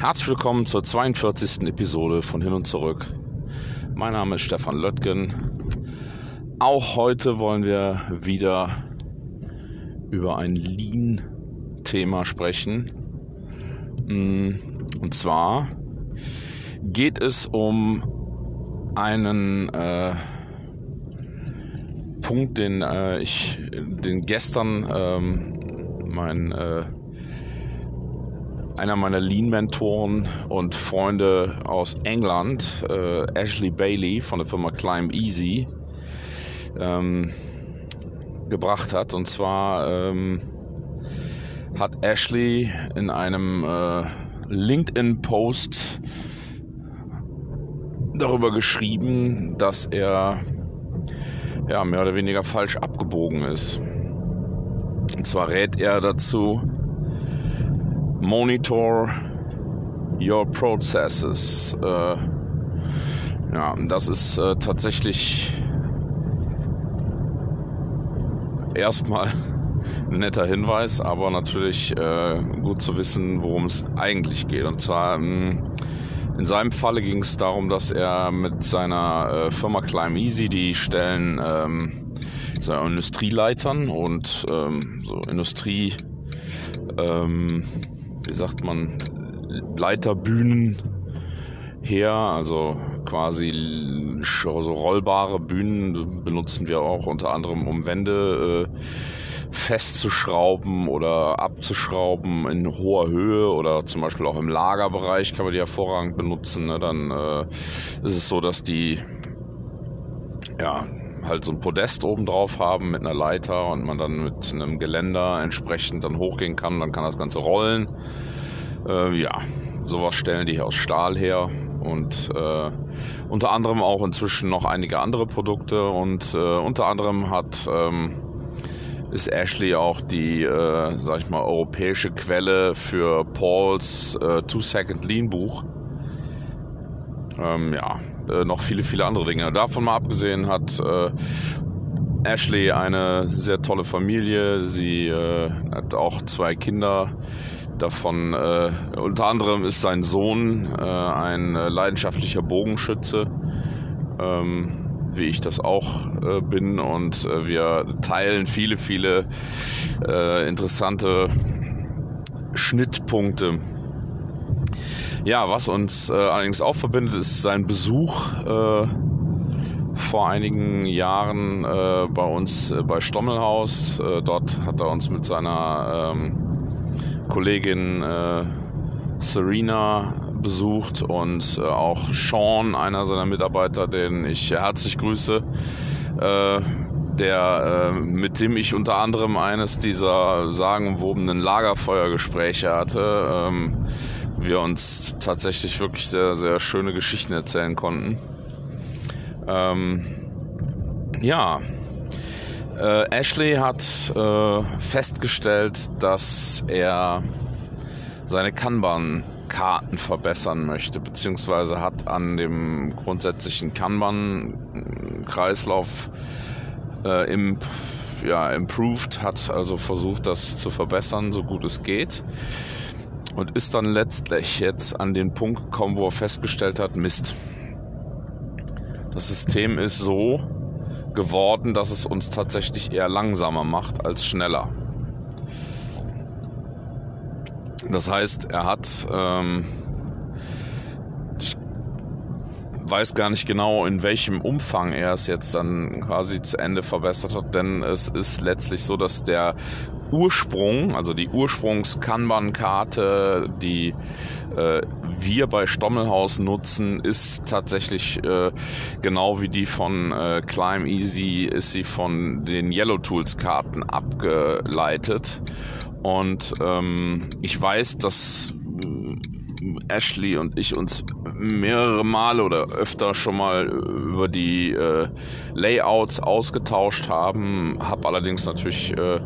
Herzlich willkommen zur 42. Episode von Hin und Zurück. Mein Name ist Stefan Löttgen. Auch heute wollen wir wieder über ein Lean-Thema sprechen. Mm, und zwar geht es um einen äh, Punkt, den äh, ich den gestern ähm, mein äh, einer meiner Lean-Mentoren und Freunde aus England, äh, Ashley Bailey von der Firma Climb Easy, ähm, gebracht hat. Und zwar ähm, hat Ashley in einem äh, LinkedIn-Post darüber geschrieben, dass er ja, mehr oder weniger falsch abgebogen ist. Und zwar rät er dazu, monitor your processes. Äh, ja, das ist äh, tatsächlich erstmal ein netter Hinweis, aber natürlich äh, gut zu wissen, worum es eigentlich geht. Und zwar ähm, in seinem Falle ging es darum, dass er mit seiner äh, Firma Climb Easy, die stellen ähm, so Industrieleitern und ähm, so Industrie ähm, wie sagt man, Leiterbühnen her, also quasi so rollbare Bühnen benutzen wir auch unter anderem, um Wände äh, festzuschrauben oder abzuschrauben in hoher Höhe oder zum Beispiel auch im Lagerbereich kann man die hervorragend benutzen. Ne? Dann äh, ist es so, dass die ja, halt so ein Podest oben drauf haben mit einer Leiter und man dann mit einem Geländer entsprechend dann hochgehen kann. Dann kann das Ganze rollen. Äh, ja, sowas stellen die aus Stahl her und äh, unter anderem auch inzwischen noch einige andere Produkte und äh, unter anderem hat ähm, ist Ashley auch die, äh, sag ich mal, europäische Quelle für Pauls äh, Two Second Lean Buch. Ähm, ja, äh, noch viele, viele andere Dinge. Davon mal abgesehen hat äh, Ashley eine sehr tolle Familie. Sie äh, hat auch zwei Kinder. Davon äh, unter anderem ist sein Sohn äh, ein leidenschaftlicher Bogenschütze, ähm, wie ich das auch äh, bin. Und äh, wir teilen viele, viele äh, interessante Schnittpunkte ja, was uns äh, allerdings auch verbindet, ist sein Besuch äh, vor einigen Jahren äh, bei uns bei Stommelhaus. Dort hat er uns mit seiner ähm, Kollegin Serena besucht und auch Sean, einer seiner Mitarbeiter, den ich herzlich grüße der, äh, mit dem ich unter anderem eines dieser sagenwobenen Lagerfeuergespräche hatte. Ähm, wir uns tatsächlich wirklich sehr, sehr schöne Geschichten erzählen konnten. Ähm, ja, äh, Ashley hat äh, festgestellt, dass er seine Kanban-Karten verbessern möchte, beziehungsweise hat an dem grundsätzlichen Kanban-Kreislauf äh, im, ja, improved, hat also versucht, das zu verbessern, so gut es geht und ist dann letztlich jetzt an den Punkt gekommen, wo er festgestellt hat, Mist. Das System ist so geworden, dass es uns tatsächlich eher langsamer macht als schneller. Das heißt, er hat, ähm, ich weiß gar nicht genau, in welchem Umfang er es jetzt dann quasi zu Ende verbessert hat, denn es ist letztlich so, dass der Ursprung, also die Ursprungs-Kanban-Karte, die äh, wir bei Stommelhaus nutzen, ist tatsächlich äh, genau wie die von äh, Climb Easy, ist sie von den Yellow Tools Karten abgeleitet. Und ähm, ich weiß, dass Ashley und ich uns mehrere Male oder öfter schon mal über die äh, Layouts ausgetauscht haben. Hab allerdings natürlich, äh,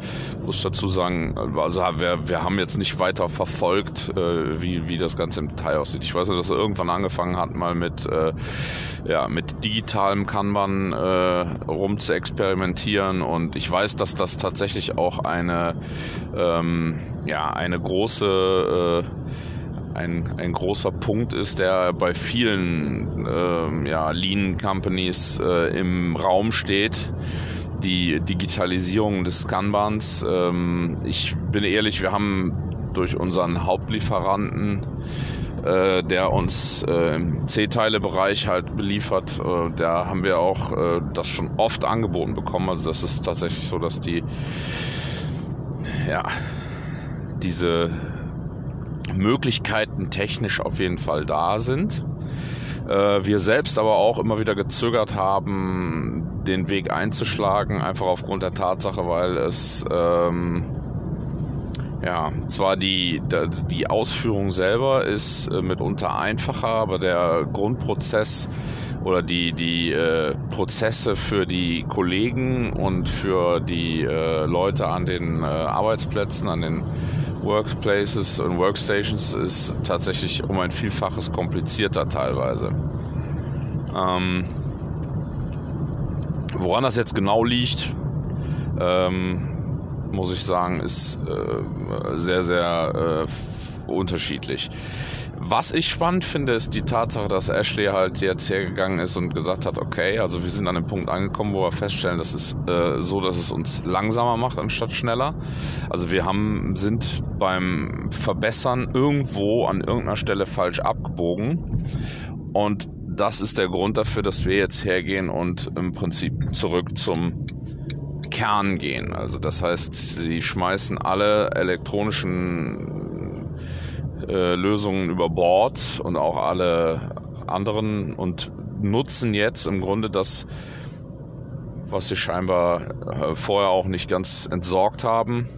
muss dazu sagen, also wir, wir haben jetzt nicht weiter verfolgt, äh, wie, wie das Ganze im Detail aussieht. Ich weiß nur, dass er irgendwann angefangen hat, mal mit, äh, ja, mit digitalem Kanban äh, rum zu experimentieren und ich weiß, dass das tatsächlich auch eine, ähm, ja, eine große äh, ein, ein großer Punkt ist, der bei vielen äh, ja, Lean Companies äh, im Raum steht. Die Digitalisierung des Kanbans. Ähm, ich bin ehrlich, wir haben durch unseren Hauptlieferanten, äh, der uns äh, im C-Teile-Bereich halt beliefert, äh, da haben wir auch äh, das schon oft angeboten bekommen. Also das ist tatsächlich so, dass die ja diese Möglichkeiten technisch auf jeden Fall da sind. Äh, wir selbst aber auch immer wieder gezögert haben, den Weg einzuschlagen, einfach aufgrund der Tatsache, weil es ähm, ja zwar die, die Ausführung selber ist äh, mitunter einfacher, aber der Grundprozess oder die, die äh, Prozesse für die Kollegen und für die äh, Leute an den Arbeitsplätzen, an den Workplaces und Workstations ist tatsächlich um ein Vielfaches komplizierter teilweise. Ähm, woran das jetzt genau liegt, ähm, muss ich sagen, ist äh, sehr, sehr äh, unterschiedlich. Was ich spannend finde, ist die Tatsache, dass Ashley halt jetzt hergegangen ist und gesagt hat, okay, also wir sind an einem Punkt angekommen, wo wir feststellen, dass es äh, so, dass es uns langsamer macht anstatt schneller. Also wir haben, sind beim Verbessern irgendwo an irgendeiner Stelle falsch abgebogen und das ist der Grund dafür, dass wir jetzt hergehen und im Prinzip zurück zum Kern gehen. Also das heißt, sie schmeißen alle elektronischen äh, Lösungen über Bord und auch alle anderen und nutzen jetzt im Grunde das, was sie scheinbar äh, vorher auch nicht ganz entsorgt haben,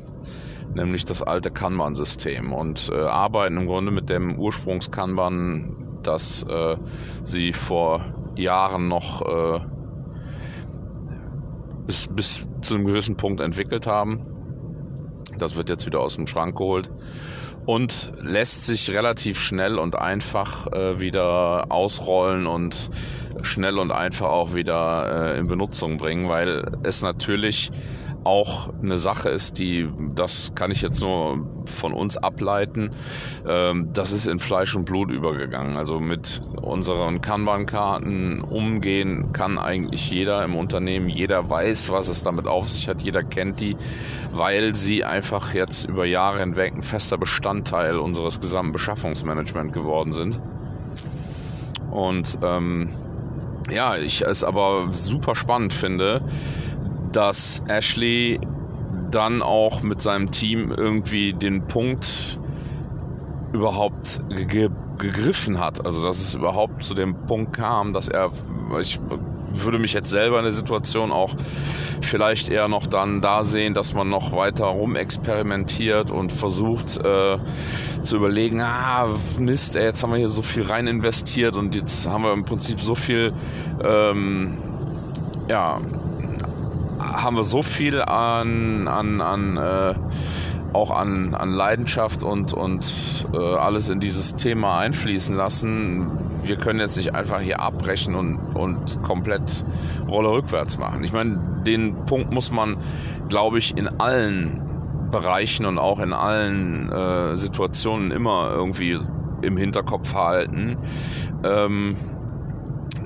nämlich das alte Kanban-System und äh, arbeiten im Grunde mit dem Ursprungs-Kanban, das äh, sie vor Jahren noch äh, bis, bis zu einem gewissen Punkt entwickelt haben. Das wird jetzt wieder aus dem Schrank geholt und lässt sich relativ schnell und einfach äh, wieder ausrollen und schnell und einfach auch wieder äh, in Benutzung bringen, weil es natürlich auch eine Sache ist, die, das kann ich jetzt nur von uns ableiten, ähm, das ist in Fleisch und Blut übergegangen. Also mit unseren Kanban-Karten umgehen kann eigentlich jeder im Unternehmen. Jeder weiß, was es damit auf sich hat. Jeder kennt die, weil sie einfach jetzt über Jahre hinweg ein fester Bestandteil unseres gesamten Beschaffungsmanagement geworden sind. Und ähm, ja, ich es aber super spannend finde, dass Ashley dann auch mit seinem Team irgendwie den Punkt überhaupt ge gegriffen hat. Also dass es überhaupt zu dem Punkt kam, dass er, ich würde mich jetzt selber in der Situation auch vielleicht eher noch dann da sehen, dass man noch weiter rumexperimentiert und versucht äh, zu überlegen, ah, Mist, ey, jetzt haben wir hier so viel rein investiert und jetzt haben wir im Prinzip so viel ähm, ja, haben wir so viel an, an, an äh, auch an, an Leidenschaft und, und äh, alles in dieses Thema einfließen lassen. Wir können jetzt nicht einfach hier abbrechen und, und komplett Rolle rückwärts machen. Ich meine, den Punkt muss man, glaube ich, in allen Bereichen und auch in allen äh, Situationen immer irgendwie im Hinterkopf halten. Ähm,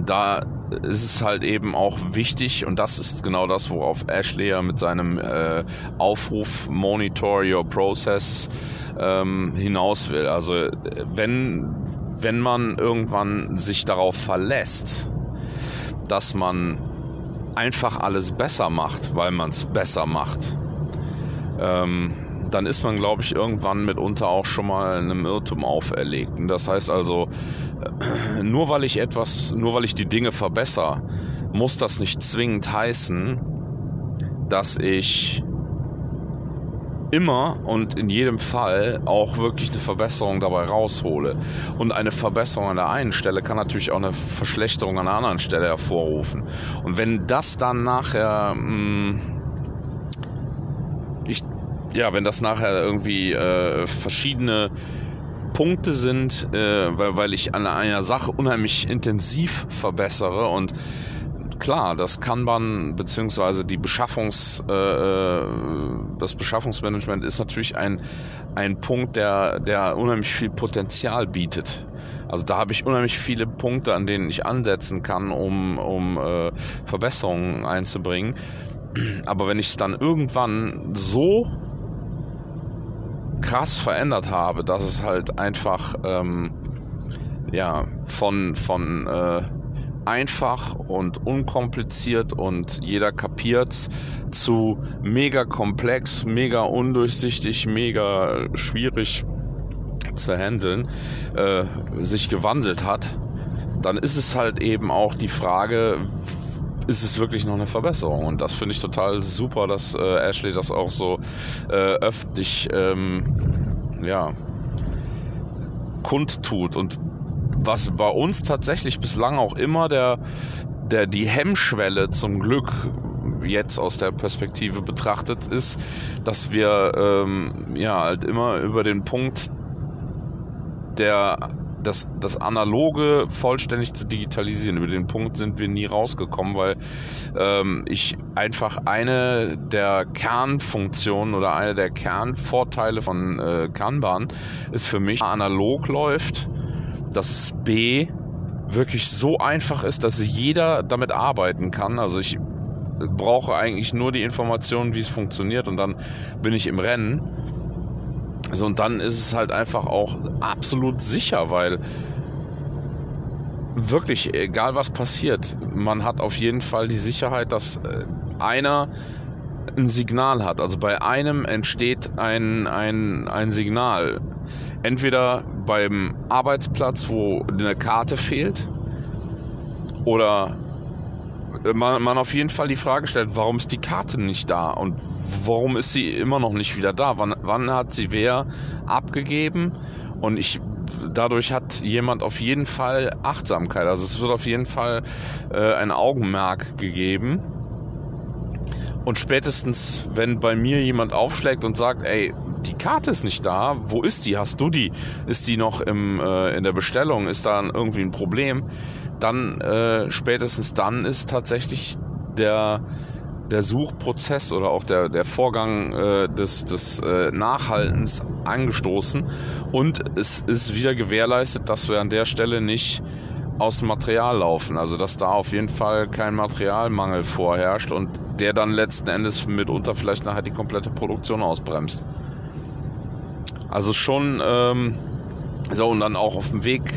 da ist es halt eben auch wichtig und das ist genau das, worauf Ashley ja mit seinem äh, Aufruf Monitor Your Process ähm, hinaus will. Also wenn, wenn man irgendwann sich darauf verlässt, dass man einfach alles besser macht, weil man es besser macht, ähm, dann ist man, glaube ich, irgendwann mitunter auch schon mal einem Irrtum auferlegt. Und das heißt also, äh, nur weil ich etwas, nur weil ich die Dinge verbessere, muss das nicht zwingend heißen, dass ich immer und in jedem Fall auch wirklich eine Verbesserung dabei raushole. Und eine Verbesserung an der einen Stelle kann natürlich auch eine Verschlechterung an der anderen Stelle hervorrufen. Und wenn das dann nachher, mh, ich, ja, wenn das nachher irgendwie äh, verschiedene Punkte sind, äh, weil, weil ich an einer Sache unheimlich intensiv verbessere und klar, das kann man, beziehungsweise die Beschaffungs, äh, äh, das Beschaffungsmanagement ist natürlich ein, ein Punkt, der, der unheimlich viel Potenzial bietet. Also da habe ich unheimlich viele Punkte, an denen ich ansetzen kann, um, um äh, Verbesserungen einzubringen. Aber wenn ich es dann irgendwann so krass verändert habe, dass es halt einfach ähm, ja von von äh, einfach und unkompliziert und jeder kapiert's zu mega komplex, mega undurchsichtig, mega schwierig zu handeln, äh, sich gewandelt hat, dann ist es halt eben auch die Frage, ist es wirklich noch eine Verbesserung. Und das finde ich total super, dass äh, Ashley das auch so äh, öffentlich ähm, ja, kundtut. Und was bei uns tatsächlich bislang auch immer der, der die Hemmschwelle zum Glück jetzt aus der Perspektive betrachtet ist, dass wir ähm, ja halt immer über den Punkt der das, das Analoge vollständig zu digitalisieren. Über den Punkt sind wir nie rausgekommen, weil ähm, ich einfach eine der Kernfunktionen oder eine der Kernvorteile von äh, Kanban ist für mich analog läuft dass B wirklich so einfach ist, dass jeder damit arbeiten kann. Also ich brauche eigentlich nur die Informationen, wie es funktioniert und dann bin ich im Rennen. Also und dann ist es halt einfach auch absolut sicher, weil wirklich, egal was passiert, man hat auf jeden Fall die Sicherheit, dass äh, einer ein Signal hat. Also bei einem entsteht ein, ein, ein Signal. Entweder beim Arbeitsplatz, wo eine Karte fehlt, oder man, man auf jeden Fall die Frage stellt, warum ist die Karte nicht da und warum ist sie immer noch nicht wieder da? Wann, wann hat sie wer abgegeben? Und ich dadurch hat jemand auf jeden Fall Achtsamkeit. Also es wird auf jeden Fall äh, ein Augenmerk gegeben. Und spätestens, wenn bei mir jemand aufschlägt und sagt, ey, die Karte ist nicht da, wo ist die? Hast du die? Ist die noch im, äh, in der Bestellung? Ist da irgendwie ein Problem? Dann, äh, spätestens dann ist tatsächlich der, der Suchprozess oder auch der, der Vorgang äh, des, des äh, Nachhaltens angestoßen und es ist wieder gewährleistet, dass wir an der Stelle nicht aus dem Material laufen. Also dass da auf jeden Fall kein Materialmangel vorherrscht und der dann letzten Endes mitunter vielleicht nachher die komplette Produktion ausbremst. Also schon ähm, so und dann auch auf dem Weg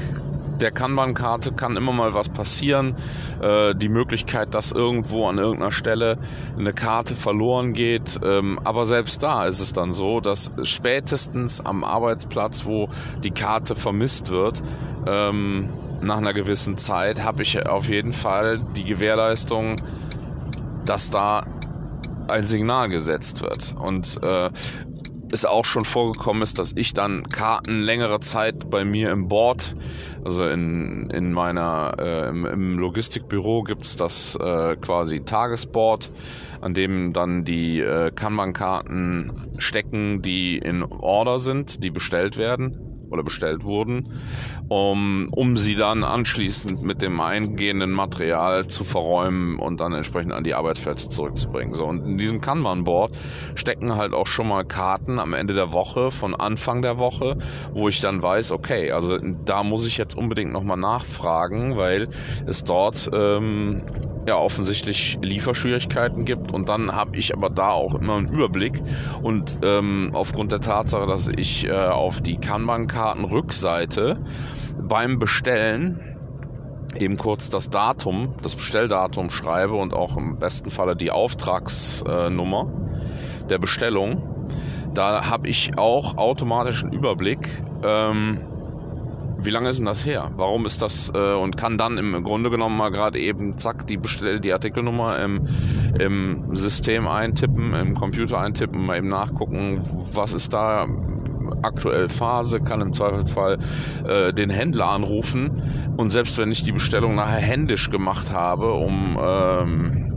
der Kanban-Karte kann immer mal was passieren. Äh, die Möglichkeit, dass irgendwo an irgendeiner Stelle eine Karte verloren geht. Ähm, aber selbst da ist es dann so, dass spätestens am Arbeitsplatz, wo die Karte vermisst wird, ähm, nach einer gewissen Zeit habe ich auf jeden Fall die Gewährleistung, dass da ein Signal gesetzt wird. Und äh, es auch schon vorgekommen ist, dass ich dann Karten längere Zeit bei mir im Board, also in, in meiner, äh, im, im Logistikbüro gibt's das äh, quasi Tagesboard, an dem dann die äh, Kanban-Karten stecken, die in Order sind, die bestellt werden oder bestellt wurden, um, um sie dann anschließend mit dem eingehenden Material zu verräumen und dann entsprechend an die Arbeitsplätze zurückzubringen. So, und in diesem Kanban-Board stecken halt auch schon mal Karten am Ende der Woche, von Anfang der Woche, wo ich dann weiß, okay, also da muss ich jetzt unbedingt nochmal nachfragen, weil es dort ähm, ja offensichtlich Lieferschwierigkeiten gibt. Und dann habe ich aber da auch immer einen Überblick. Und ähm, aufgrund der Tatsache, dass ich äh, auf die Kanban-Karten-Rückseite beim Bestellen eben kurz das Datum, das Bestelldatum schreibe und auch im besten Falle die Auftragsnummer äh, der Bestellung, da habe ich auch automatisch einen Überblick, ähm, wie lange ist denn das her? Warum ist das äh, und kann dann im Grunde genommen mal gerade eben zack die bestell die Artikelnummer im, im System eintippen, im Computer eintippen, mal eben nachgucken, was ist da aktuell Phase, kann im Zweifelsfall äh, den Händler anrufen und selbst wenn ich die Bestellung nachher händisch gemacht habe, um ähm,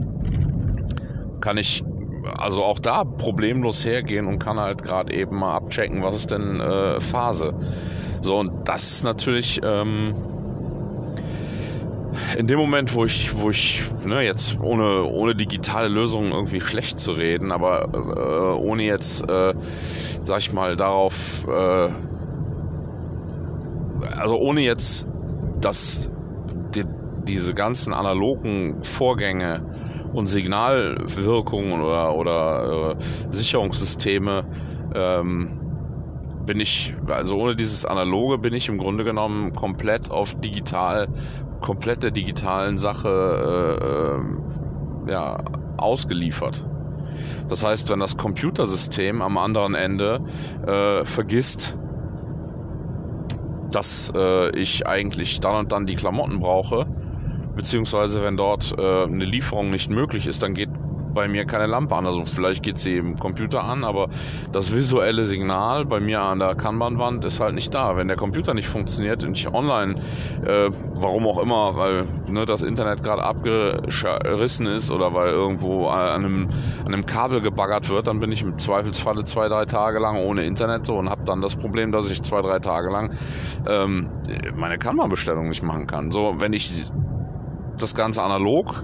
kann ich also auch da problemlos hergehen und kann halt gerade eben mal abchecken, was ist denn äh, Phase. So, und das ist natürlich ähm, in dem Moment, wo ich, wo ich, ne, jetzt ohne, ohne digitale Lösungen irgendwie schlecht zu reden, aber äh, ohne jetzt, äh, sag ich mal, darauf, äh, also ohne jetzt, dass die, diese ganzen analogen Vorgänge und Signalwirkungen oder, oder äh, Sicherungssysteme ähm, bin ich, also ohne dieses Analoge bin ich im Grunde genommen komplett auf digital, komplett der digitalen Sache äh, äh, ja, ausgeliefert. Das heißt, wenn das Computersystem am anderen Ende äh, vergisst, dass äh, ich eigentlich dann und dann die Klamotten brauche, beziehungsweise wenn dort äh, eine Lieferung nicht möglich ist, dann geht bei mir keine Lampe an. Also vielleicht geht sie im Computer an, aber das visuelle Signal bei mir an der Kanban-Wand ist halt nicht da. Wenn der Computer nicht funktioniert und ich online, äh, warum auch immer, weil ne, das Internet gerade abgerissen ist oder weil irgendwo an einem, an einem Kabel gebaggert wird, dann bin ich im Zweifelsfalle zwei, drei Tage lang ohne Internet so und habe dann das Problem, dass ich zwei, drei Tage lang ähm, meine Kanban-Bestellung nicht machen kann. So, wenn ich das Ganze analog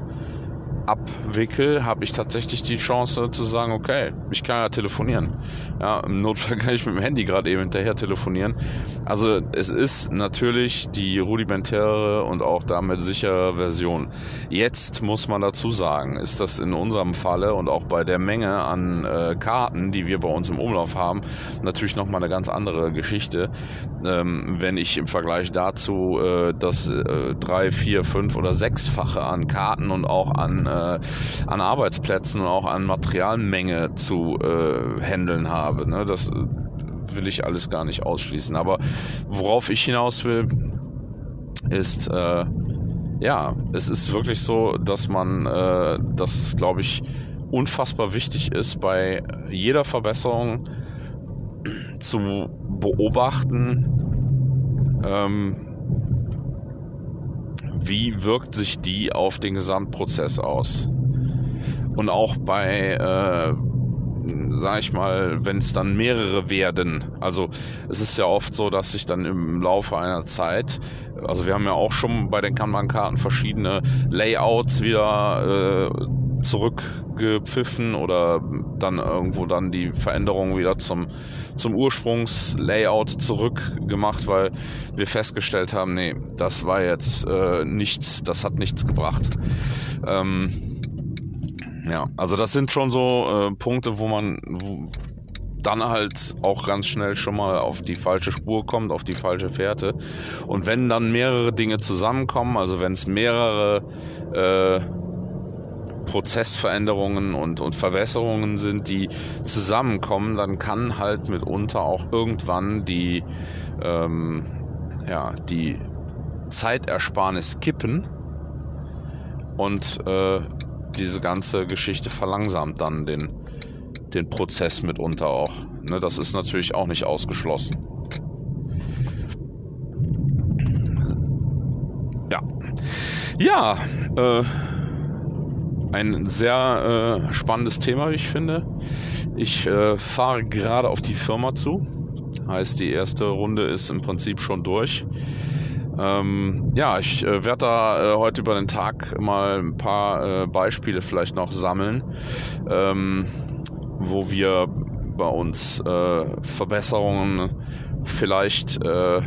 abwickel, habe ich tatsächlich die Chance zu sagen, okay, ich kann ja telefonieren. Ja, im Notfall kann ich mit dem Handy gerade eben hinterher telefonieren. Also es ist natürlich die rudimentäre und auch damit sichere Version. Jetzt muss man dazu sagen, ist das in unserem Falle und auch bei der Menge an äh, Karten, die wir bei uns im Umlauf haben, natürlich nochmal eine ganz andere Geschichte. Ähm, wenn ich im Vergleich dazu äh, das äh, drei, vier, fünf oder sechsfache an Karten und auch an äh, an Arbeitsplätzen und auch an Materialmenge zu äh, handeln habe. Ne? Das will ich alles gar nicht ausschließen. Aber worauf ich hinaus will, ist, äh, ja, es ist wirklich so, dass man, äh, dass glaube ich, unfassbar wichtig ist, bei jeder Verbesserung zu beobachten, ähm, wie wirkt sich die auf den Gesamtprozess aus? Und auch bei, äh, sag ich mal, wenn es dann mehrere werden. Also es ist ja oft so, dass sich dann im Laufe einer Zeit, also wir haben ja auch schon bei den Kanban-Karten verschiedene Layouts wieder äh, zurückgepfiffen oder dann irgendwo dann die Veränderungen wieder zum, zum Ursprungslayout zurückgemacht, weil wir festgestellt haben, nee, das war jetzt äh, nichts, das hat nichts gebracht. Ähm, ja, also das sind schon so äh, Punkte, wo man wo dann halt auch ganz schnell schon mal auf die falsche Spur kommt, auf die falsche Fährte. Und wenn dann mehrere Dinge zusammenkommen, also wenn es mehrere äh, Prozessveränderungen und, und Verbesserungen sind, die zusammenkommen, dann kann halt mitunter auch irgendwann die, ähm, ja, die Zeitersparnis kippen und äh, diese ganze Geschichte verlangsamt dann den, den Prozess mitunter auch. Ne, das ist natürlich auch nicht ausgeschlossen. Ja. Ja, äh, ein sehr äh, spannendes Thema, wie ich finde. Ich äh, fahre gerade auf die Firma zu. Heißt, die erste Runde ist im Prinzip schon durch. Ähm, ja, ich äh, werde da äh, heute über den Tag mal ein paar äh, Beispiele vielleicht noch sammeln, ähm, wo wir bei uns äh, Verbesserungen vielleicht äh,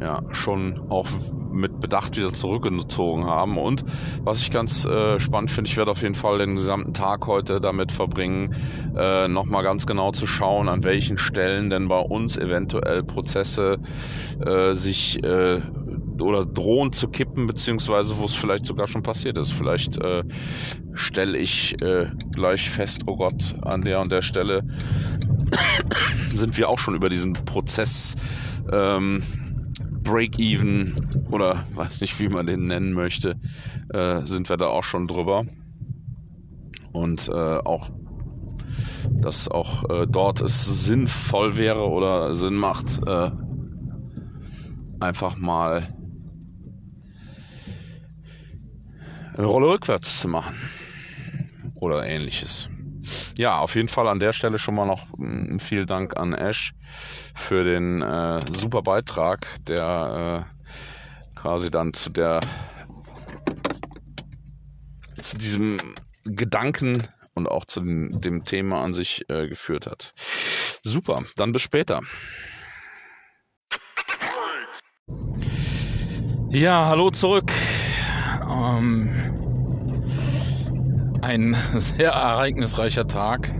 ja, schon auch mit Bedacht wieder zurückgezogen haben. Und was ich ganz äh, spannend finde, ich werde auf jeden Fall den gesamten Tag heute damit verbringen, äh, nochmal ganz genau zu schauen, an welchen Stellen denn bei uns eventuell Prozesse äh, sich äh, oder drohen zu kippen, beziehungsweise wo es vielleicht sogar schon passiert ist. Vielleicht äh, stelle ich äh, gleich fest, oh Gott, an der und der Stelle sind wir auch schon über diesen Prozess ähm, Break-Even oder weiß nicht, wie man den nennen möchte, äh, sind wir da auch schon drüber. Und äh, auch, dass auch äh, dort es sinnvoll wäre oder Sinn macht, äh, einfach mal eine Rolle rückwärts zu machen oder ähnliches. Ja, auf jeden Fall an der Stelle schon mal noch mm, vielen Dank an Ash für den äh, super Beitrag, der äh, quasi dann zu der zu diesem Gedanken und auch zu dem, dem Thema an sich äh, geführt hat. Super, dann bis später. Ja, hallo zurück. Ähm, ein sehr ereignisreicher Tag,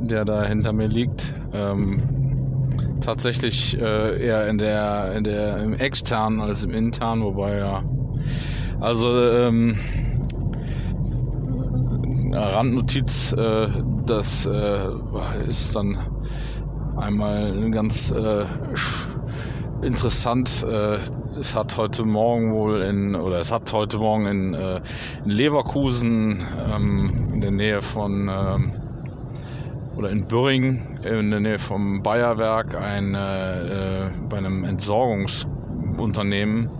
der da hinter mir liegt. Ähm, tatsächlich äh, eher in der, in der, im externen als im internen, wobei ja. Also, ähm, Randnotiz, äh, das äh, ist dann einmal ganz äh, interessant. Äh, es hat heute Morgen wohl in, oder es hat heute Morgen in, äh, in Leverkusen ähm, in der Nähe von, ähm, oder in Büring in der Nähe vom Bayerwerk ein, äh, bei einem Entsorgungsunternehmen.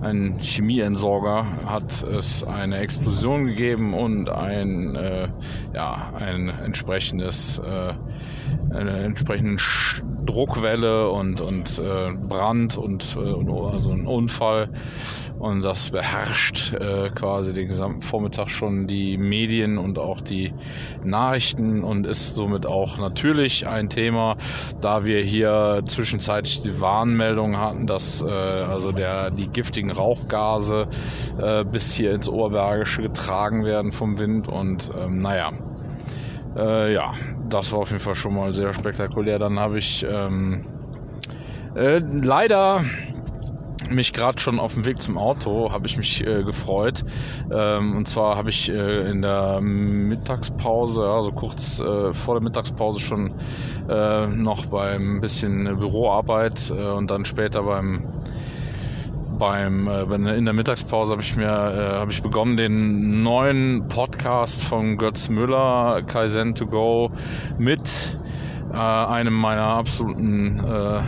Ein Chemieentsorger hat es eine Explosion gegeben und ein, äh, ja, ein entsprechendes, äh, eine entsprechende Druckwelle und, und äh, Brand und, äh, also ein Unfall. Und das beherrscht äh, quasi den gesamten Vormittag schon die Medien und auch die Nachrichten und ist somit auch natürlich ein Thema, da wir hier zwischenzeitlich die Warnmeldung hatten, dass äh, also der, die giftigen Rauchgase äh, bis hier ins Oberbergische getragen werden vom Wind und ähm, naja. Äh, ja, das war auf jeden Fall schon mal sehr spektakulär. Dann habe ich ähm, äh, leider mich gerade schon auf dem Weg zum Auto habe ich mich äh, gefreut. Ähm, und zwar habe ich äh, in der Mittagspause, also kurz äh, vor der Mittagspause schon äh, noch beim bisschen Büroarbeit äh, und dann später beim beim äh, in der Mittagspause habe ich mir äh, habe ich begonnen den neuen Podcast von Götz Müller Kaizen to go mit äh, einem meiner absoluten äh,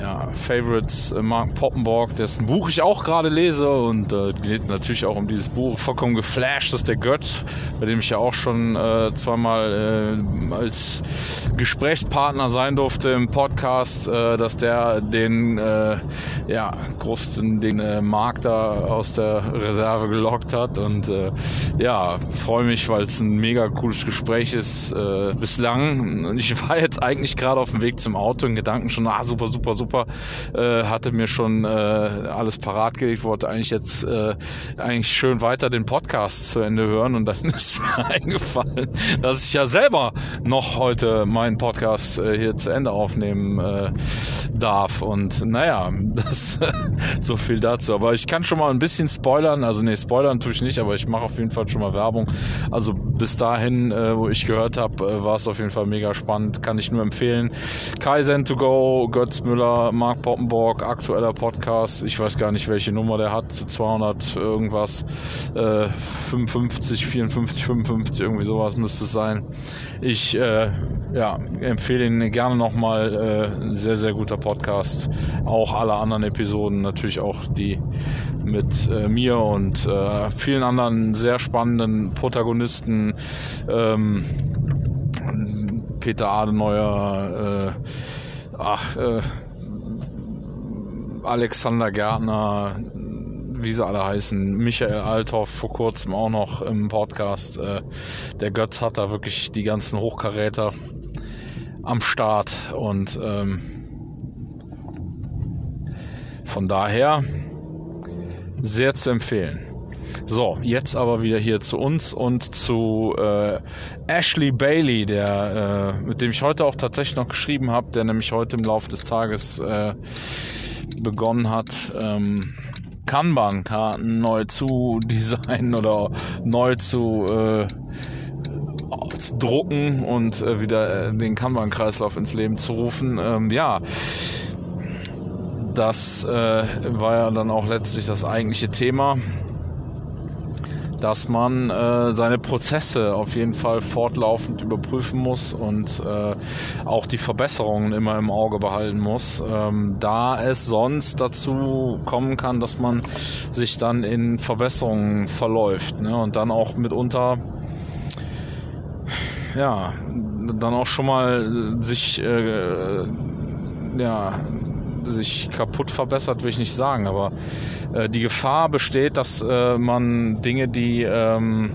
ja, Favorites, äh, Mark Poppenborg, dessen Buch ich auch gerade lese und äh, geht natürlich auch um dieses Buch. Vollkommen geflasht, dass der Gött, bei dem ich ja auch schon äh, zweimal äh, als Gesprächspartner sein durfte im Podcast, äh, dass der den äh, ja, großen den äh, Mark da aus der Reserve gelockt hat und ja, freue mich, weil es ein mega cooles Gespräch ist bislang. Und ich war jetzt eigentlich gerade auf dem Weg zum Auto in Gedanken schon, ah, super, super, super super. Äh, hatte mir schon äh, alles parat gelegt, wollte eigentlich jetzt äh, eigentlich schön weiter den Podcast zu Ende hören und dann ist mir eingefallen, dass ich ja selber noch heute meinen Podcast äh, hier zu Ende aufnehmen äh, darf. Und naja, das so viel dazu. Aber ich kann schon mal ein bisschen spoilern. Also nee, spoilern tue ich nicht, aber ich mache auf jeden Fall schon mal Werbung. Also bis dahin, äh, wo ich gehört habe, äh, war es auf jeden Fall mega spannend. Kann ich nur empfehlen. Kaizen to go, Götz Müller, Mark Poppenborg, aktueller Podcast. Ich weiß gar nicht, welche Nummer der hat. 200 irgendwas. Äh, 55, 54, 55, irgendwie sowas müsste es sein. Ich äh, ja, empfehle ihn gerne nochmal. Äh, sehr, sehr guter Podcast. Auch alle anderen Episoden, natürlich auch die mit äh, mir und äh, vielen anderen sehr spannenden Protagonisten. Ähm, Peter Adenauer, äh, ach, äh, Alexander Gärtner, wie sie alle heißen, Michael Althoff vor kurzem auch noch im Podcast. Äh, der Götz hat da wirklich die ganzen Hochkaräter am Start und ähm, von daher sehr zu empfehlen. So, jetzt aber wieder hier zu uns und zu äh, Ashley Bailey, der, äh, mit dem ich heute auch tatsächlich noch geschrieben habe, der nämlich heute im Laufe des Tages äh, begonnen hat, ähm, Kanban-Karten neu zu designen oder neu zu äh, drucken und äh, wieder äh, den Kanban-Kreislauf ins Leben zu rufen. Ähm, ja, das äh, war ja dann auch letztlich das eigentliche Thema dass man äh, seine Prozesse auf jeden Fall fortlaufend überprüfen muss und äh, auch die Verbesserungen immer im Auge behalten muss, ähm, da es sonst dazu kommen kann, dass man sich dann in Verbesserungen verläuft ne? und dann auch mitunter ja dann auch schon mal sich äh, ja sich kaputt verbessert, will ich nicht sagen, aber äh, die Gefahr besteht, dass äh, man Dinge, die ähm,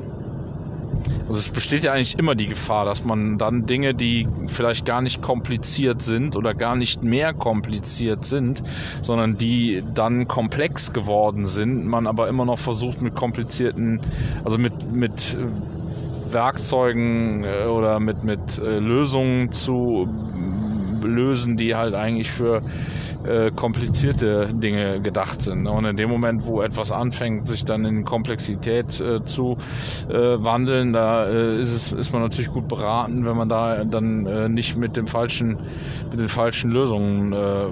also es besteht ja eigentlich immer die Gefahr, dass man dann Dinge, die vielleicht gar nicht kompliziert sind oder gar nicht mehr kompliziert sind, sondern die dann komplex geworden sind, man aber immer noch versucht mit komplizierten, also mit, mit Werkzeugen äh, oder mit, mit äh, Lösungen zu lösen, die halt eigentlich für äh, komplizierte Dinge gedacht sind. Und in dem Moment, wo etwas anfängt, sich dann in Komplexität äh, zu äh, wandeln, da äh, ist es ist man natürlich gut beraten, wenn man da dann äh, nicht mit dem falschen mit den falschen Lösungen äh,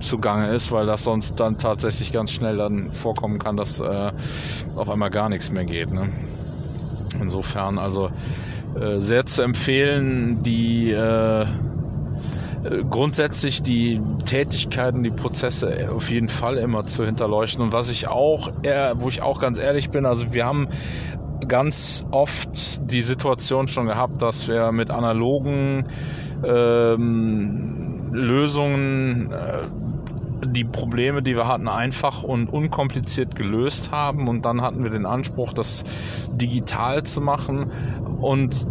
zugange ist, weil das sonst dann tatsächlich ganz schnell dann vorkommen kann, dass auf einmal gar nichts mehr geht. Ne? Insofern also sehr zu empfehlen, die grundsätzlich die Tätigkeiten, die Prozesse auf jeden Fall immer zu hinterleuchten. Und was ich auch, wo ich auch ganz ehrlich bin, also wir haben ganz oft die Situation schon gehabt, dass wir mit analogen ähm, Lösungen äh, die Probleme, die wir hatten, einfach und unkompliziert gelöst haben. Und dann hatten wir den Anspruch, das digital zu machen. Und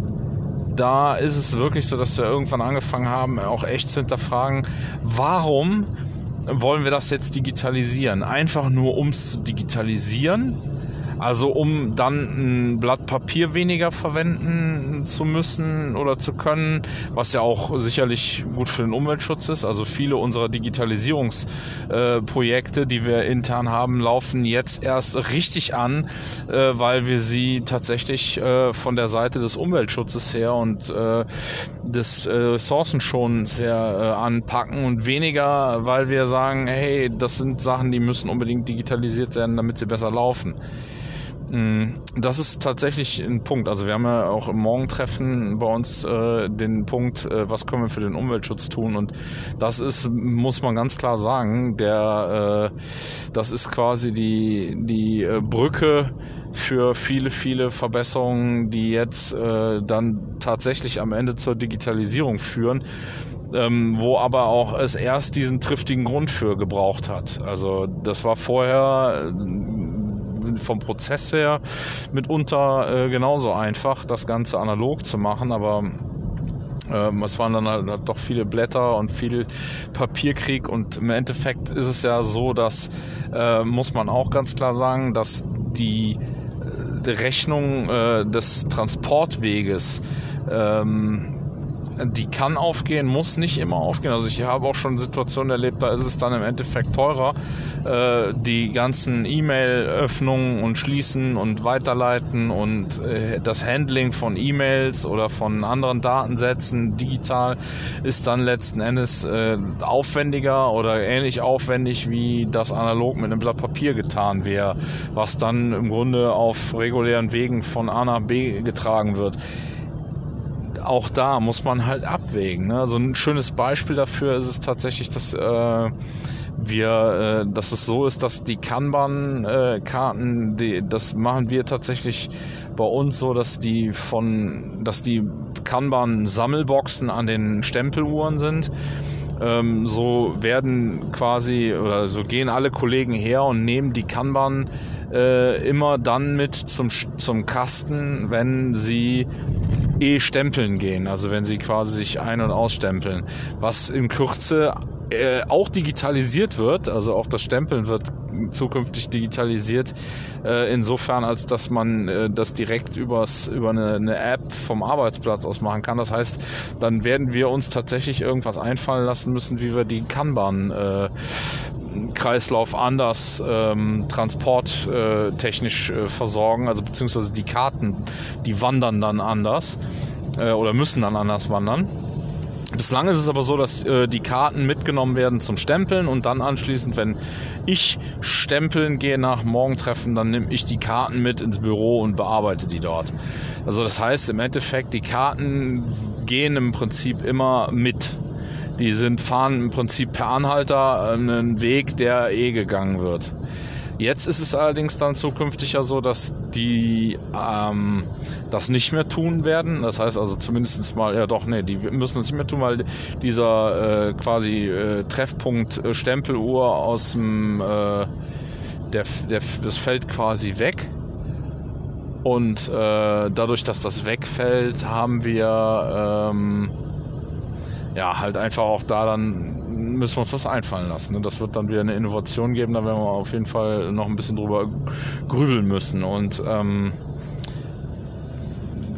da ist es wirklich so, dass wir irgendwann angefangen haben, auch echt zu hinterfragen, warum wollen wir das jetzt digitalisieren? Einfach nur, um es zu digitalisieren also um dann ein Blatt Papier weniger verwenden zu müssen oder zu können, was ja auch sicherlich gut für den Umweltschutz ist. Also viele unserer Digitalisierungsprojekte, äh, die wir intern haben, laufen jetzt erst richtig an, äh, weil wir sie tatsächlich äh, von der Seite des Umweltschutzes her und äh, des äh, Ressourcenschonens her äh, anpacken und weniger, weil wir sagen, hey, das sind Sachen, die müssen unbedingt digitalisiert werden, damit sie besser laufen. Mm, das ist tatsächlich ein Punkt. Also wir haben ja auch im Morgentreffen bei uns äh, den Punkt, äh, was können wir für den Umweltschutz tun? Und das ist, muss man ganz klar sagen, der, äh, das ist quasi die, die äh, Brücke für viele, viele Verbesserungen, die jetzt äh, dann tatsächlich am Ende zur Digitalisierung führen. Ähm, wo aber auch es erst diesen triftigen Grund für gebraucht hat. Also das war vorher vom Prozess her mitunter äh, genauso einfach, das Ganze analog zu machen, aber ähm, es waren dann halt doch viele Blätter und viel Papierkrieg und im Endeffekt ist es ja so, dass, äh, muss man auch ganz klar sagen, dass die, äh, Rechnung äh, des Transportweges ähm, die kann aufgehen, muss nicht immer aufgehen. Also ich habe auch schon Situationen erlebt, da ist es dann im Endeffekt teurer, äh, die ganzen E-Mail-Öffnungen und Schließen und Weiterleiten und äh, das Handling von E-Mails oder von anderen Datensätzen digital ist dann letzten Endes äh, aufwendiger oder ähnlich aufwendig wie das analog mit einem Blatt Papier getan wäre, was dann im Grunde auf regulären Wegen von A nach B getragen wird auch da muss man halt abwägen. Ne? So ein schönes Beispiel dafür ist es tatsächlich, dass äh, wir, äh, dass es so ist, dass die Kanban-Karten, die, das machen wir tatsächlich bei uns so, dass die von, dass die Kanban-Sammelboxen an den Stempeluhren sind. Ähm, so werden quasi oder so gehen alle Kollegen her und nehmen die Kanban äh, immer dann mit zum, zum Kasten, wenn sie eh stempeln gehen, also wenn sie quasi sich ein- und ausstempeln, was in Kürze äh, auch digitalisiert wird, also auch das Stempeln wird zukünftig digitalisiert, äh, insofern als dass man äh, das direkt übers, über eine, eine, App vom Arbeitsplatz aus machen kann. Das heißt, dann werden wir uns tatsächlich irgendwas einfallen lassen müssen, wie wir die Kanban äh, Kreislauf anders ähm, transporttechnisch äh, versorgen, also beziehungsweise die Karten, die wandern dann anders äh, oder müssen dann anders wandern. Bislang ist es aber so, dass äh, die Karten mitgenommen werden zum Stempeln und dann anschließend, wenn ich stempeln gehe nach Morgentreffen, dann nehme ich die Karten mit ins Büro und bearbeite die dort. Also das heißt im Endeffekt, die Karten gehen im Prinzip immer mit. Die sind fahren im Prinzip per Anhalter einen Weg, der eh gegangen wird. Jetzt ist es allerdings dann zukünftig ja so, dass die ähm, das nicht mehr tun werden. Das heißt also zumindest mal, ja doch, nee, die müssen es nicht mehr tun, weil dieser äh, quasi äh, Treffpunkt äh, Stempeluhr aus dem, äh, der, der, das fällt quasi weg. Und äh, dadurch, dass das wegfällt, haben wir ähm, ja halt einfach auch da dann müssen wir uns was einfallen lassen. Ne? Das wird dann wieder eine Innovation geben, da werden wir auf jeden Fall noch ein bisschen drüber grübeln müssen. Und ähm,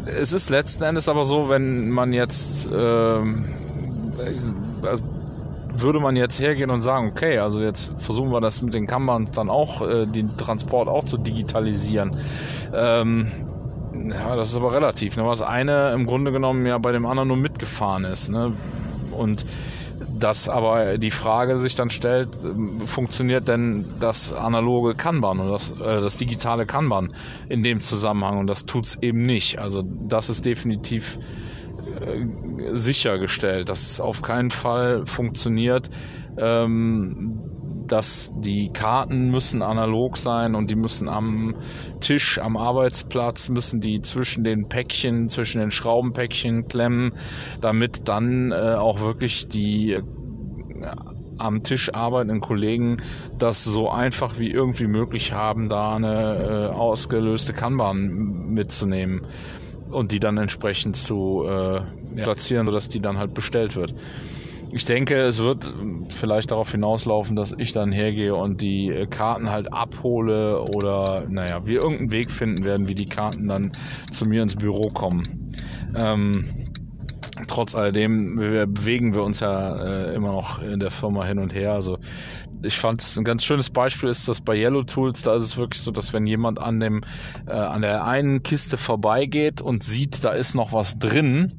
es ist letzten Endes aber so, wenn man jetzt also würde man jetzt hergehen und sagen, okay, also jetzt versuchen wir das mit den Kammern dann auch, äh, den Transport auch zu digitalisieren. Ähm, ja, das ist aber relativ. Ne? Was eine im Grunde genommen ja bei dem anderen nur mitgefahren ist. Ne? Und dass aber die Frage sich dann stellt, funktioniert denn das analoge Kanban oder das, äh, das digitale Kanban in dem Zusammenhang? Und das tut es eben nicht. Also das ist definitiv äh, sichergestellt, dass es auf keinen Fall funktioniert. Ähm, dass die Karten müssen analog sein und die müssen am Tisch, am Arbeitsplatz, müssen die zwischen den Päckchen, zwischen den Schraubenpäckchen klemmen, damit dann äh, auch wirklich die äh, am Tisch arbeitenden Kollegen das so einfach wie irgendwie möglich haben, da eine äh, ausgelöste Kanban mitzunehmen und die dann entsprechend zu äh, platzieren, sodass die dann halt bestellt wird ich denke, es wird vielleicht darauf hinauslaufen, dass ich dann hergehe und die äh, Karten halt abhole oder, naja, wir irgendeinen Weg finden werden, wie die Karten dann zu mir ins Büro kommen. Ähm, trotz alledem bewegen wir uns ja äh, immer noch in der Firma hin und her. Also ich fand es ein ganz schönes Beispiel ist das bei Yellow Tools. Da ist es wirklich so, dass wenn jemand an dem äh, an der einen Kiste vorbeigeht und sieht, da ist noch was drin,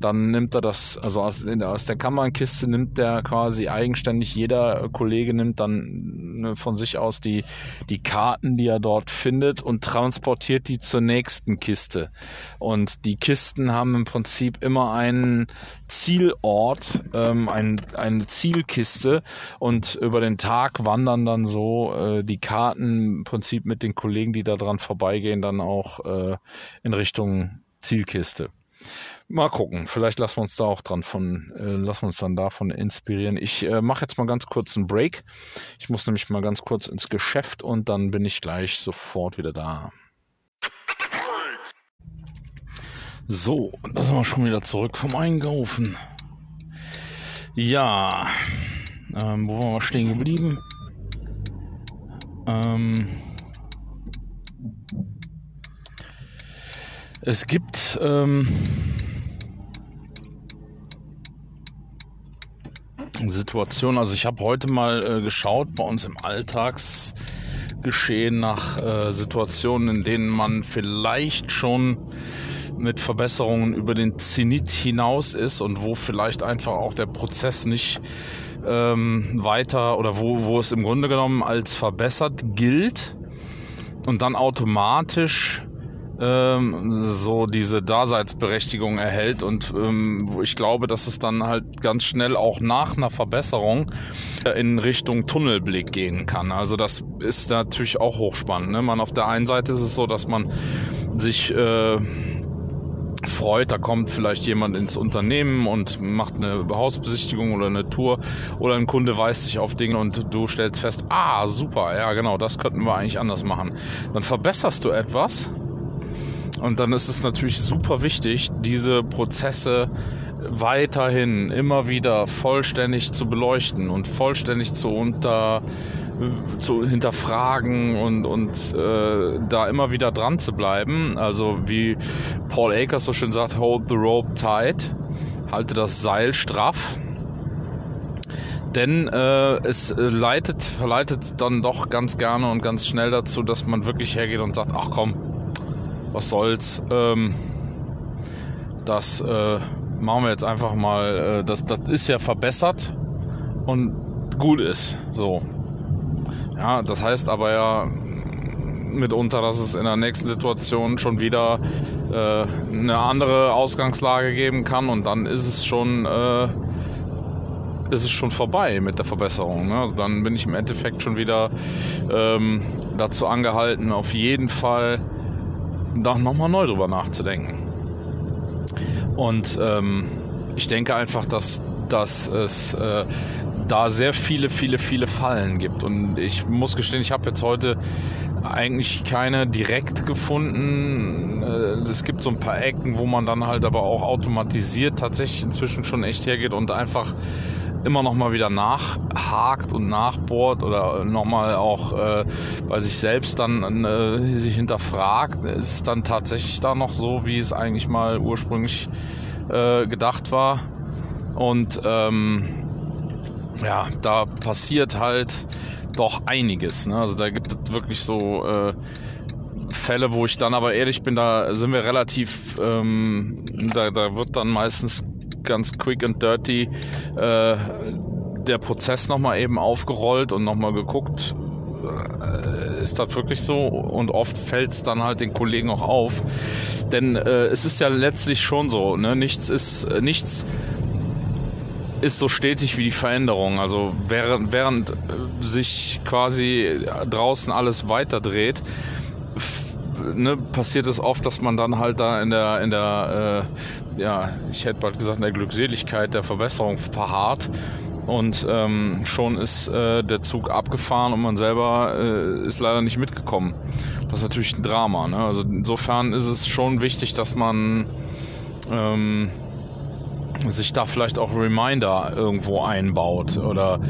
dann nimmt er das, also aus, aus der Kammerkiste nimmt der quasi eigenständig, jeder Kollege nimmt dann ne, von sich aus die, die Karten, die er dort findet und transportiert die zur nächsten Kiste. Und die Kisten haben im Prinzip immer einen Zielort, ähm, ein, eine Zielkiste und über den Tag wandern dann so äh, die Karten im Prinzip mit den Kollegen, die da dran vorbeigehen, dann auch äh, in Richtung Zielkiste. Mal gucken, vielleicht lassen wir uns da auch dran von, äh, lassen wir uns dann davon inspirieren. Ich äh, mache jetzt mal ganz kurz einen Break. Ich muss nämlich mal ganz kurz ins Geschäft und dann bin ich gleich sofort wieder da. So, da sind wir schon wieder zurück vom Einkaufen. Ja, ähm, wo waren wir stehen geblieben? Ähm, es gibt ähm, Situation. Also ich habe heute mal äh, geschaut bei uns im Alltagsgeschehen nach äh, Situationen, in denen man vielleicht schon mit Verbesserungen über den Zenit hinaus ist und wo vielleicht einfach auch der Prozess nicht ähm, weiter oder wo, wo es im Grunde genommen als verbessert gilt und dann automatisch ähm, so diese Daseinsberechtigung erhält und ähm, ich glaube, dass es dann halt ganz schnell auch nach einer Verbesserung äh, in Richtung Tunnelblick gehen kann. Also das ist natürlich auch hochspannend. Ne? Man auf der einen Seite ist es so, dass man sich äh, freut, da kommt vielleicht jemand ins Unternehmen und macht eine Hausbesichtigung oder eine Tour oder ein Kunde weist sich auf Dinge und du stellst fest, ah, super, ja genau, das könnten wir eigentlich anders machen. Dann verbesserst du etwas und dann ist es natürlich super wichtig, diese Prozesse weiterhin immer wieder vollständig zu beleuchten und vollständig zu unter zu hinterfragen und, und äh, da immer wieder dran zu bleiben. Also wie Paul Akers so schön sagt, hold the rope tight, halte das Seil straff. denn äh, es leitet, verleitet dann doch ganz gerne und ganz schnell dazu, dass man wirklich hergeht und sagt, ach komm, was soll's, ähm, das äh, machen wir jetzt einfach mal, äh, das, das ist ja verbessert und gut ist. So. Ja, das heißt aber ja mitunter, dass es in der nächsten Situation schon wieder äh, eine andere Ausgangslage geben kann und dann ist es schon äh, ist es schon vorbei mit der Verbesserung. Ne? Also dann bin ich im Endeffekt schon wieder ähm, dazu angehalten, auf jeden Fall da nochmal neu drüber nachzudenken. Und ähm, ich denke einfach, dass, dass es äh, da sehr viele, viele, viele Fallen gibt. Und ich muss gestehen, ich habe jetzt heute eigentlich keine direkt gefunden. Äh, es gibt so ein paar Ecken, wo man dann halt aber auch automatisiert tatsächlich inzwischen schon echt hergeht und einfach immer noch mal wieder nachhakt und nachbohrt oder noch mal auch äh, bei sich selbst dann äh, sich hinterfragt, ist es dann tatsächlich da noch so, wie es eigentlich mal ursprünglich äh, gedacht war. Und ähm, ja, da passiert halt doch einiges. Ne? Also da gibt es wirklich so äh, Fälle, wo ich dann aber ehrlich bin, da sind wir relativ, ähm, da, da wird dann meistens ganz quick and dirty äh, der Prozess nochmal eben aufgerollt und nochmal geguckt, äh, ist das wirklich so? Und oft fällt es dann halt den Kollegen auch auf. Denn äh, es ist ja letztlich schon so, ne? nichts ist, nichts ist so stetig wie die Veränderung. Also während, während äh, sich quasi draußen alles weiterdreht, ne, passiert es oft, dass man dann halt da in der, in der, äh, ja, ich hätte bald gesagt, in der Glückseligkeit der Verbesserung verharrt. Und ähm, schon ist äh, der Zug abgefahren und man selber äh, ist leider nicht mitgekommen. Das ist natürlich ein Drama. Ne? Also insofern ist es schon wichtig, dass man ähm, sich da vielleicht auch Reminder irgendwo einbaut oder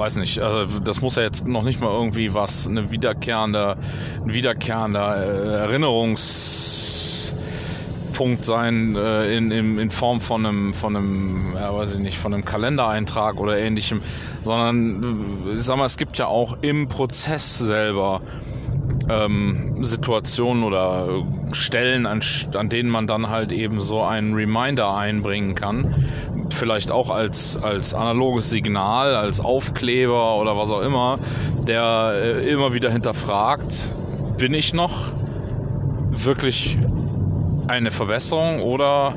weiß nicht, also das muss ja jetzt noch nicht mal irgendwie was, eine wiederkehrende, ein wiederkehrender äh, Erinnerungspunkt sein äh, in, in, in Form von einem, von einem, ja, weiß ich nicht, von einem Kalendereintrag oder ähnlichem, sondern ich sag mal, es gibt ja auch im Prozess selber ähm, Situationen oder Stellen, an, an denen man dann halt eben so einen Reminder einbringen kann. Vielleicht auch als, als analoges Signal, als Aufkleber oder was auch immer, der äh, immer wieder hinterfragt, bin ich noch wirklich eine Verbesserung oder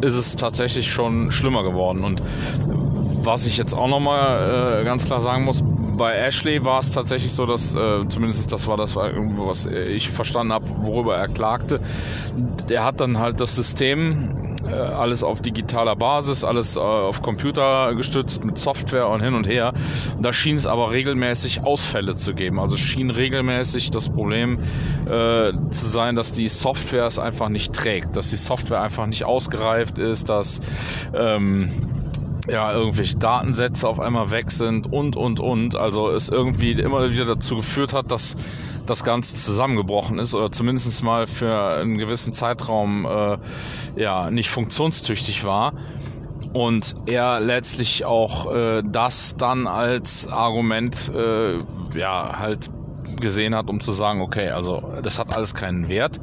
ist es tatsächlich schon schlimmer geworden? Und was ich jetzt auch nochmal äh, ganz klar sagen muss, bei Ashley war es tatsächlich so, dass äh, zumindest das war das, was ich verstanden habe, worüber er klagte. Der hat dann halt das System äh, alles auf digitaler Basis, alles äh, auf Computer gestützt mit Software und hin und her. Da schien es aber regelmäßig Ausfälle zu geben. Also schien regelmäßig das Problem äh, zu sein, dass die Software es einfach nicht trägt, dass die Software einfach nicht ausgereift ist, dass ähm, ja, irgendwelche Datensätze auf einmal weg sind und, und, und. Also es irgendwie immer wieder dazu geführt hat, dass das Ganze zusammengebrochen ist oder zumindest mal für einen gewissen Zeitraum äh, ja, nicht funktionstüchtig war. Und er letztlich auch äh, das dann als Argument äh, ja halt gesehen hat, um zu sagen, okay, also das hat alles keinen Wert.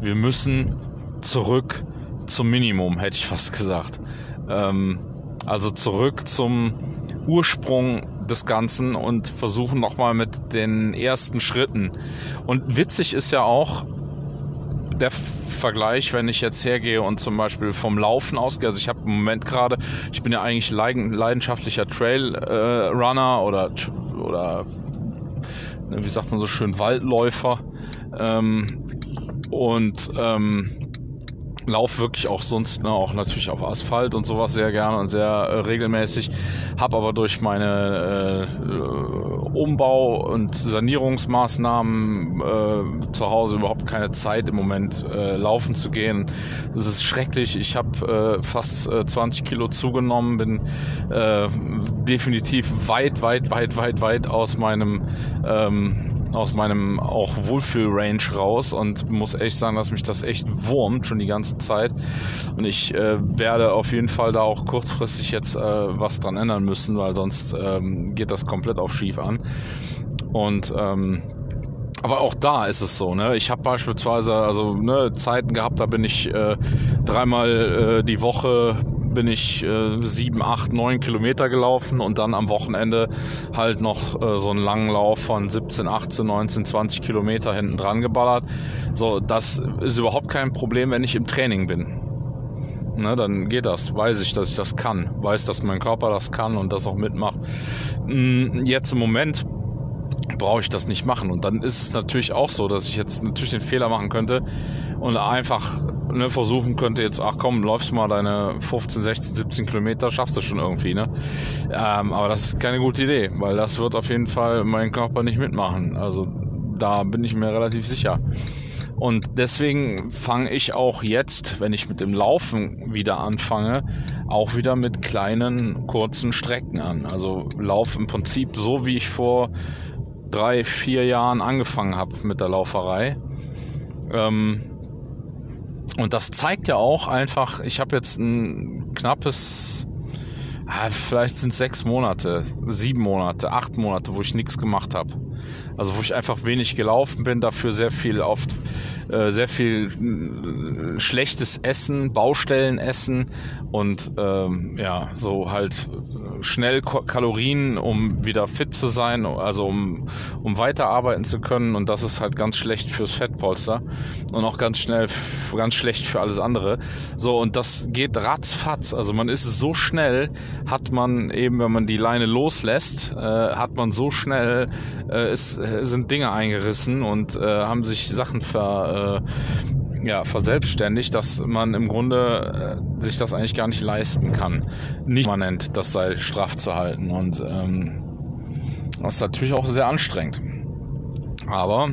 Wir müssen zurück zum Minimum, hätte ich fast gesagt. Ähm, also zurück zum Ursprung des Ganzen und versuchen nochmal mit den ersten Schritten. Und witzig ist ja auch der Vergleich, wenn ich jetzt hergehe und zum Beispiel vom Laufen ausgehe. Also ich habe im Moment gerade, ich bin ja eigentlich leidenschaftlicher Trailrunner äh, oder, oder wie sagt man so schön, Waldläufer. Ähm, und ähm, Lauf wirklich auch sonst, ne, auch natürlich auf Asphalt und sowas sehr gerne und sehr äh, regelmäßig. Hab aber durch meine äh, Umbau- und Sanierungsmaßnahmen äh, zu Hause überhaupt keine Zeit im Moment äh, laufen zu gehen. Es ist schrecklich. Ich habe äh, fast äh, 20 Kilo zugenommen, bin äh, definitiv weit, weit, weit, weit, weit aus meinem ähm, aus meinem auch Wohlfühl-Range raus und muss echt sagen, dass mich das echt wurmt schon die ganze Zeit. Und ich äh, werde auf jeden Fall da auch kurzfristig jetzt äh, was dran ändern müssen, weil sonst ähm, geht das komplett auf schief an. Und ähm, aber auch da ist es so, ne? Ich habe beispielsweise also ne, Zeiten gehabt, da bin ich äh, dreimal äh, die Woche bin ich äh, sieben, acht, neun Kilometer gelaufen und dann am Wochenende halt noch äh, so einen langen Lauf von 17, 18, 19, 20 Kilometer hinten dran geballert. So, das ist überhaupt kein Problem, wenn ich im Training bin. Ne, dann geht das. Weiß ich, dass ich das kann. Weiß, dass mein Körper das kann und das auch mitmacht. Mm, jetzt im Moment brauche ich das nicht machen. Und dann ist es natürlich auch so, dass ich jetzt natürlich den Fehler machen könnte und einfach ne, versuchen könnte jetzt, ach komm, läufst mal deine 15, 16, 17 Kilometer, schaffst du schon irgendwie, ne? Ähm, aber das ist keine gute Idee, weil das wird auf jeden Fall mein Körper nicht mitmachen. Also da bin ich mir relativ sicher. Und deswegen fange ich auch jetzt, wenn ich mit dem Laufen wieder anfange, auch wieder mit kleinen, kurzen Strecken an. Also Lauf im Prinzip so, wie ich vor drei, vier Jahren angefangen habe mit der Lauferei. Ähm, und das zeigt ja auch einfach, ich habe jetzt ein knappes, vielleicht sind es sechs Monate, sieben Monate, acht Monate, wo ich nichts gemacht habe. Also wo ich einfach wenig gelaufen bin, dafür sehr viel oft äh, sehr viel äh, schlechtes Essen, Baustellen essen und ähm, ja, so halt äh, schnell Kalorien, um wieder fit zu sein, also um, um weiterarbeiten zu können und das ist halt ganz schlecht fürs Fettpolster und auch ganz schnell, ganz schlecht für alles andere. So und das geht ratzfatz, also man ist so schnell, hat man eben, wenn man die Leine loslässt, äh, hat man so schnell, äh, ist, sind Dinge eingerissen und äh, haben sich Sachen ver äh, ja, verselbstständigt, dass man im Grunde äh, sich das eigentlich gar nicht leisten kann, nicht permanent das Seil straff zu halten. Und ähm, das ist natürlich auch sehr anstrengend. Aber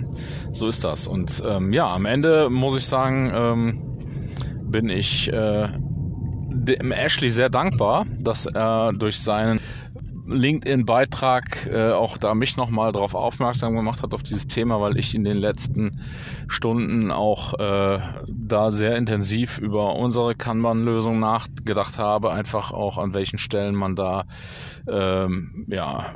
so ist das. Und ähm, ja, am Ende muss ich sagen, ähm, bin ich äh, dem Ashley sehr dankbar, dass er durch seinen LinkedIn-Beitrag äh, auch da mich nochmal darauf aufmerksam gemacht hat, auf dieses Thema, weil ich in den letzten Stunden auch äh, da sehr intensiv über unsere Kanban-Lösung nachgedacht habe, einfach auch an welchen Stellen man da ähm, ja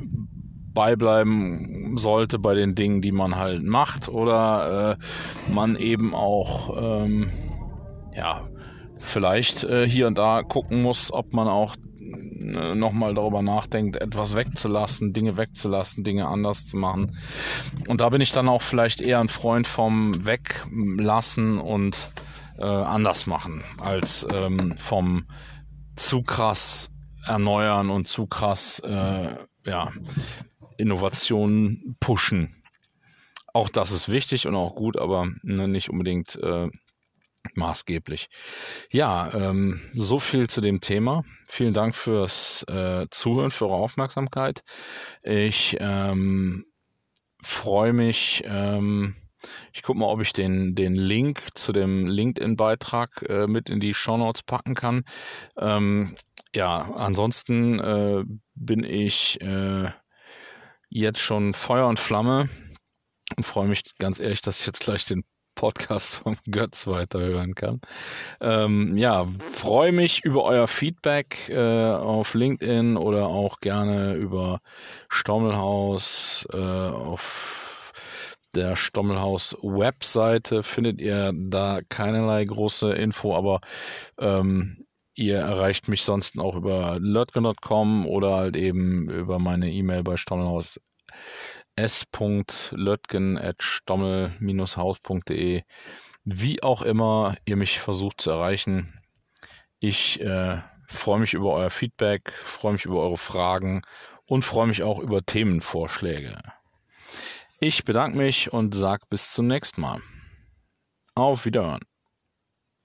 beibleiben sollte bei den Dingen, die man halt macht. Oder äh, man eben auch ähm, ja vielleicht äh, hier und da gucken muss, ob man auch nochmal darüber nachdenkt, etwas wegzulassen, Dinge wegzulassen, Dinge anders zu machen. Und da bin ich dann auch vielleicht eher ein Freund vom Weglassen und äh, anders machen, als ähm, vom zu krass erneuern und zu krass äh, ja, Innovationen pushen. Auch das ist wichtig und auch gut, aber ne, nicht unbedingt äh, maßgeblich. Ja, ähm, so viel zu dem Thema. Vielen Dank fürs äh, Zuhören, für eure Aufmerksamkeit. Ich ähm, freue mich. Ähm, ich gucke mal, ob ich den, den Link zu dem LinkedIn-Beitrag äh, mit in die Show Notes packen kann. Ähm, ja, ansonsten äh, bin ich äh, jetzt schon Feuer und Flamme und freue mich ganz ehrlich, dass ich jetzt gleich den Podcast von Götz weiterhören kann. Ähm, ja, freue mich über euer Feedback äh, auf LinkedIn oder auch gerne über Stommelhaus äh, auf der Stommelhaus Webseite findet ihr da keinerlei große Info, aber ähm, ihr erreicht mich sonst auch über lötgen.com oder halt eben über meine E-Mail bei Stommelhaus s.lötgen.stommel-haus.de. Wie auch immer ihr mich versucht zu erreichen. Ich äh, freue mich über euer Feedback, freue mich über eure Fragen und freue mich auch über Themenvorschläge. Ich bedanke mich und sage bis zum nächsten Mal. Auf Wiederhören.